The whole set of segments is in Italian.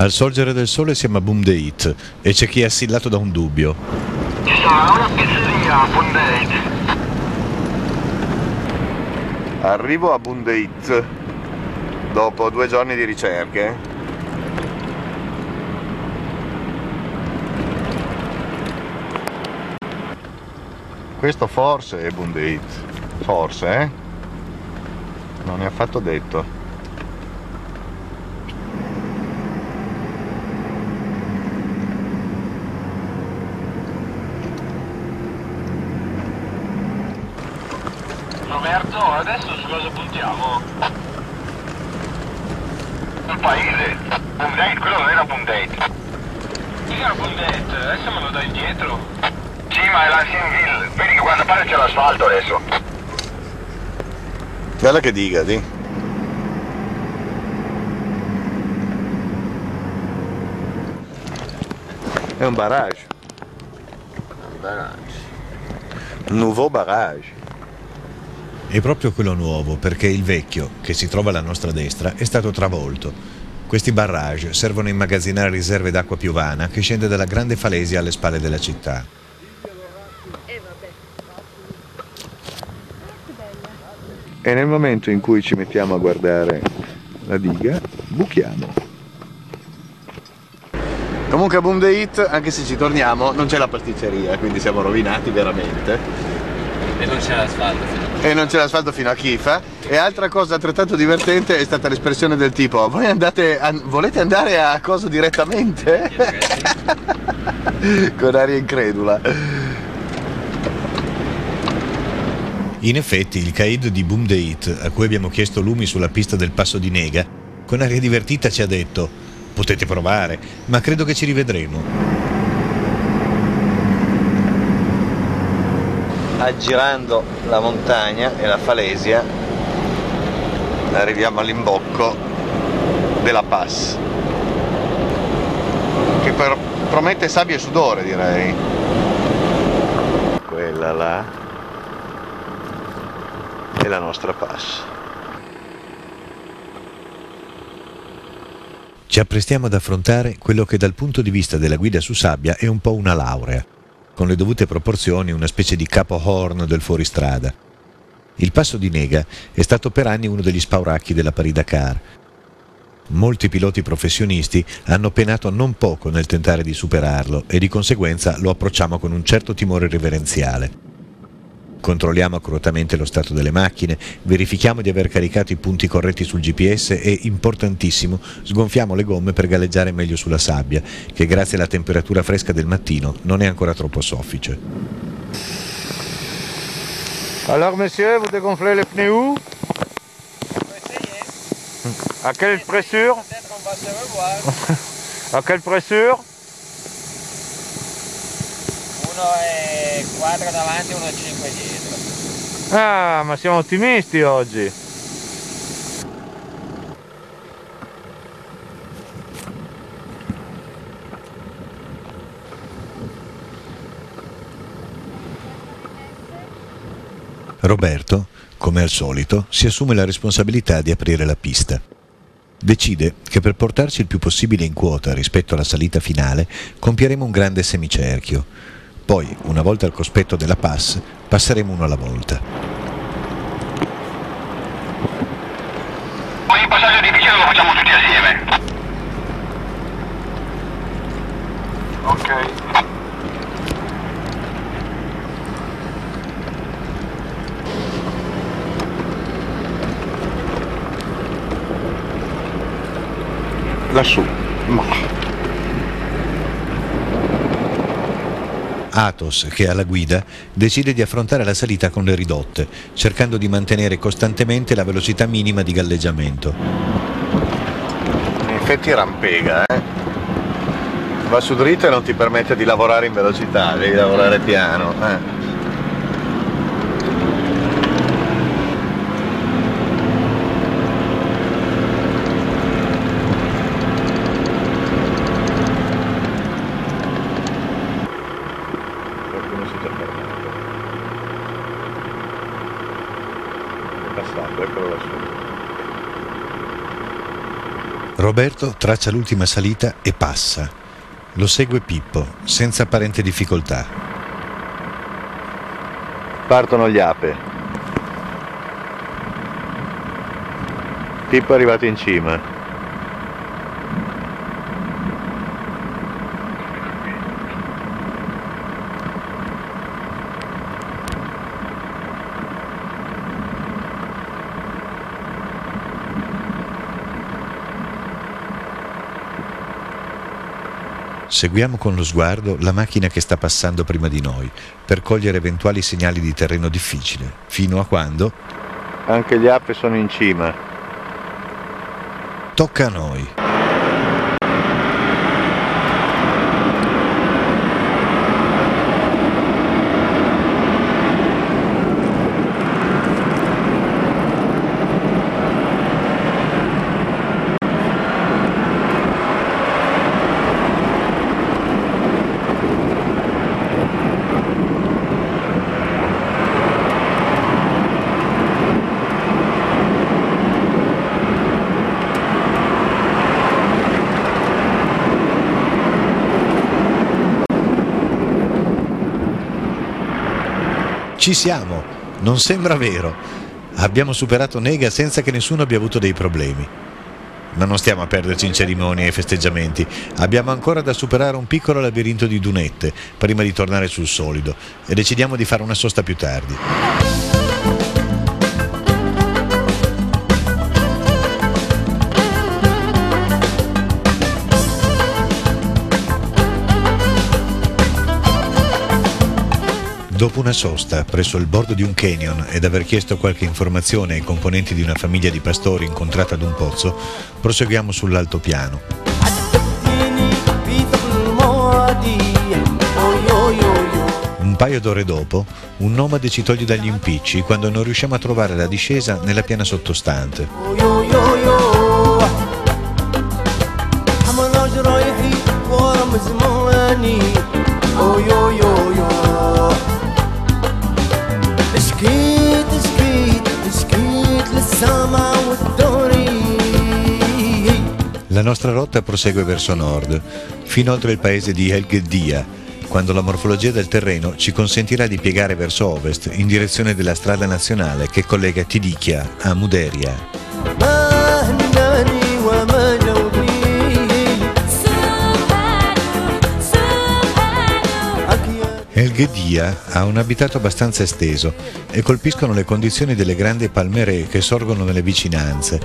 Al sorgere del sole siamo a Boomdate e c'è chi è assillato da un dubbio. Ci sarà una pizzeria a Bondate. Arrivo a Bundeit dopo due giorni di ricerche. Questo forse è Bundeit, forse, eh? Non è affatto detto. Roberto, adesso su cosa puntiamo? Il paese. Bondate, quello non era Bondate. Sì, era Bondate, adesso me lo dai indietro. Sì, ma è l'Ancienville. Vedi che guarda parte c'è l'asfalto adesso. Guarda che diga, di. È un barrage. Barrage. Nouveau barrage. È proprio quello nuovo, perché il vecchio, che si trova alla nostra destra, è stato travolto. Questi barrage servono a immagazzinare riserve d'acqua piovana che scende dalla grande falesia alle spalle della città. E nel momento in cui ci mettiamo a guardare la diga, buchiamo. Comunque a Boom the Hit, anche se ci torniamo, non c'è la pasticceria, quindi siamo rovinati veramente. E non c'è l'asfalto fino a E non c'è l'asfalto fino a Chifa. E altra cosa altrettanto divertente è stata l'espressione del tipo: Voi andate an- volete andare a cosa direttamente? Con aria incredula. In effetti, il Caid di Boomdate, a cui abbiamo chiesto lumi sulla pista del passo di Nega, con aria divertita ci ha detto: Potete provare, ma credo che ci rivedremo. Aggirando la montagna e la falesia, arriviamo all'imbocco della Pass. Che per- promette sabbia e sudore, direi. Quella là è la nostra Pass. Ci apprestiamo ad affrontare quello che dal punto di vista della guida su sabbia è un po' una laurea, con le dovute proporzioni una specie di capo horn del fuoristrada. Il passo di Nega è stato per anni uno degli spauracchi della Paris-Dakar. Molti piloti professionisti hanno penato non poco nel tentare di superarlo e di conseguenza lo approcciamo con un certo timore reverenziale. Controlliamo accuratamente lo stato delle macchine, verifichiamo di aver caricato i punti corretti sul GPS e, importantissimo, sgonfiamo le gomme per galleggiare meglio sulla sabbia, che grazie alla temperatura fresca del mattino non è ancora troppo soffice. Alors monsieur, vous dégonflez les pneus où À quelle pressure. À quelle pressure Uno è 4 davanti e uno è 5 dietro. Ah, ma siamo ottimisti oggi. Roberto, come al solito, si assume la responsabilità di aprire la pista. Decide che per portarci il più possibile in quota rispetto alla salita finale, compieremo un grande semicerchio. Poi, una volta al cospetto della pass, passeremo uno alla volta. Ogni passaggio difficile lo facciamo tutti assieme. Ok. Lassù. Ma. Athos, che ha la guida, decide di affrontare la salita con le ridotte, cercando di mantenere costantemente la velocità minima di galleggiamento. In effetti rampega, eh. Va su dritto e non ti permette di lavorare in velocità, devi lavorare piano. Eh. Si è fermato. È passato, eccolo lassù. Roberto traccia l'ultima salita e passa. Lo segue Pippo, senza apparente difficoltà. Partono gli ape. Pippo è arrivato in cima. Seguiamo con lo sguardo la macchina che sta passando prima di noi per cogliere eventuali segnali di terreno difficile, fino a quando... Anche gli ape sono in cima. Tocca a noi. Ci siamo, non sembra vero. Abbiamo superato Nega senza che nessuno abbia avuto dei problemi. Ma non stiamo a perderci in cerimonie e festeggiamenti. Abbiamo ancora da superare un piccolo labirinto di dunette prima di tornare sul solido e decidiamo di fare una sosta più tardi. Dopo una sosta presso il bordo di un canyon ed aver chiesto qualche informazione ai componenti di una famiglia di pastori incontrata ad un pozzo, proseguiamo sull'altopiano. Un paio d'ore dopo, un nomade ci toglie dagli impicci quando non riusciamo a trovare la discesa nella piana sottostante. Oh La nostra rotta prosegue verso nord, fino oltre il paese di El Gheddia, quando la morfologia del terreno ci consentirà di piegare verso ovest in direzione della strada nazionale che collega Tidikia a Muderia. Ghedia ha un abitato abbastanza esteso e colpiscono le condizioni delle grandi palmeree che sorgono nelle vicinanze.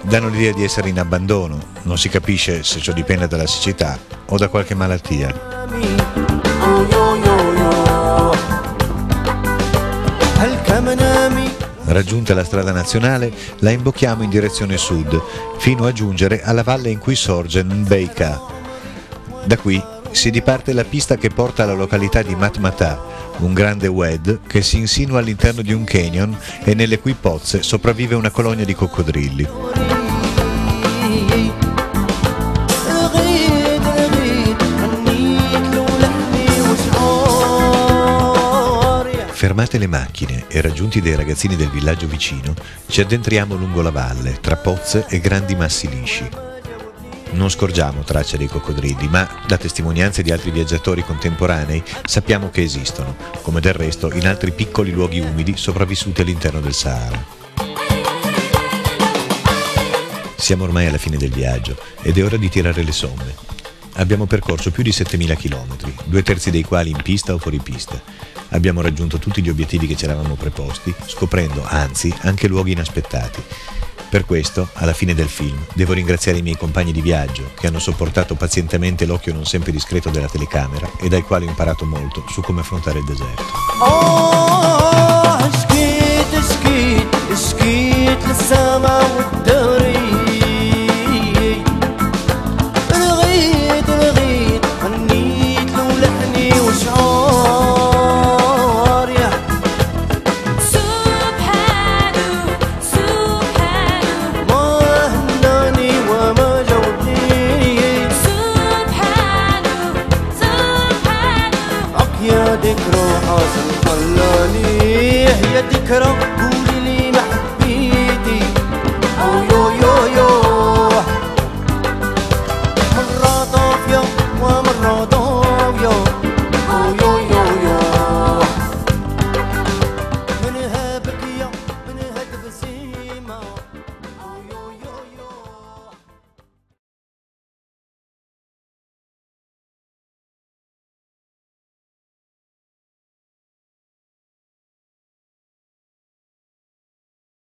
Danno l'idea di essere in abbandono, non si capisce se ciò dipende dalla siccità o da qualche malattia. Raggiunta la strada nazionale, la imbocchiamo in direzione sud, fino a giungere alla valle in cui sorge Nbeika. Da qui si diparte la pista che porta alla località di Matmatà, un grande WED che si insinua all'interno di un canyon e nelle cui pozze sopravvive una colonia di coccodrilli. Fermate le macchine e raggiunti dei ragazzini del villaggio vicino, ci addentriamo lungo la valle, tra pozze e grandi massi lisci. Non scorgiamo tracce dei coccodrilli, ma da testimonianze di altri viaggiatori contemporanei sappiamo che esistono, come del resto in altri piccoli luoghi umidi sopravvissuti all'interno del Sahara. Siamo ormai alla fine del viaggio ed è ora di tirare le somme. Abbiamo percorso più di 7000 km, due terzi dei quali in pista o fuori pista. Abbiamo raggiunto tutti gli obiettivi che ci eravamo preposti, scoprendo, anzi, anche luoghi inaspettati. Per questo, alla fine del film, devo ringraziare i miei compagni di viaggio che hanno sopportato pazientemente l'occhio non sempre discreto della telecamera e dai quali ho imparato molto su come affrontare il deserto. Oh,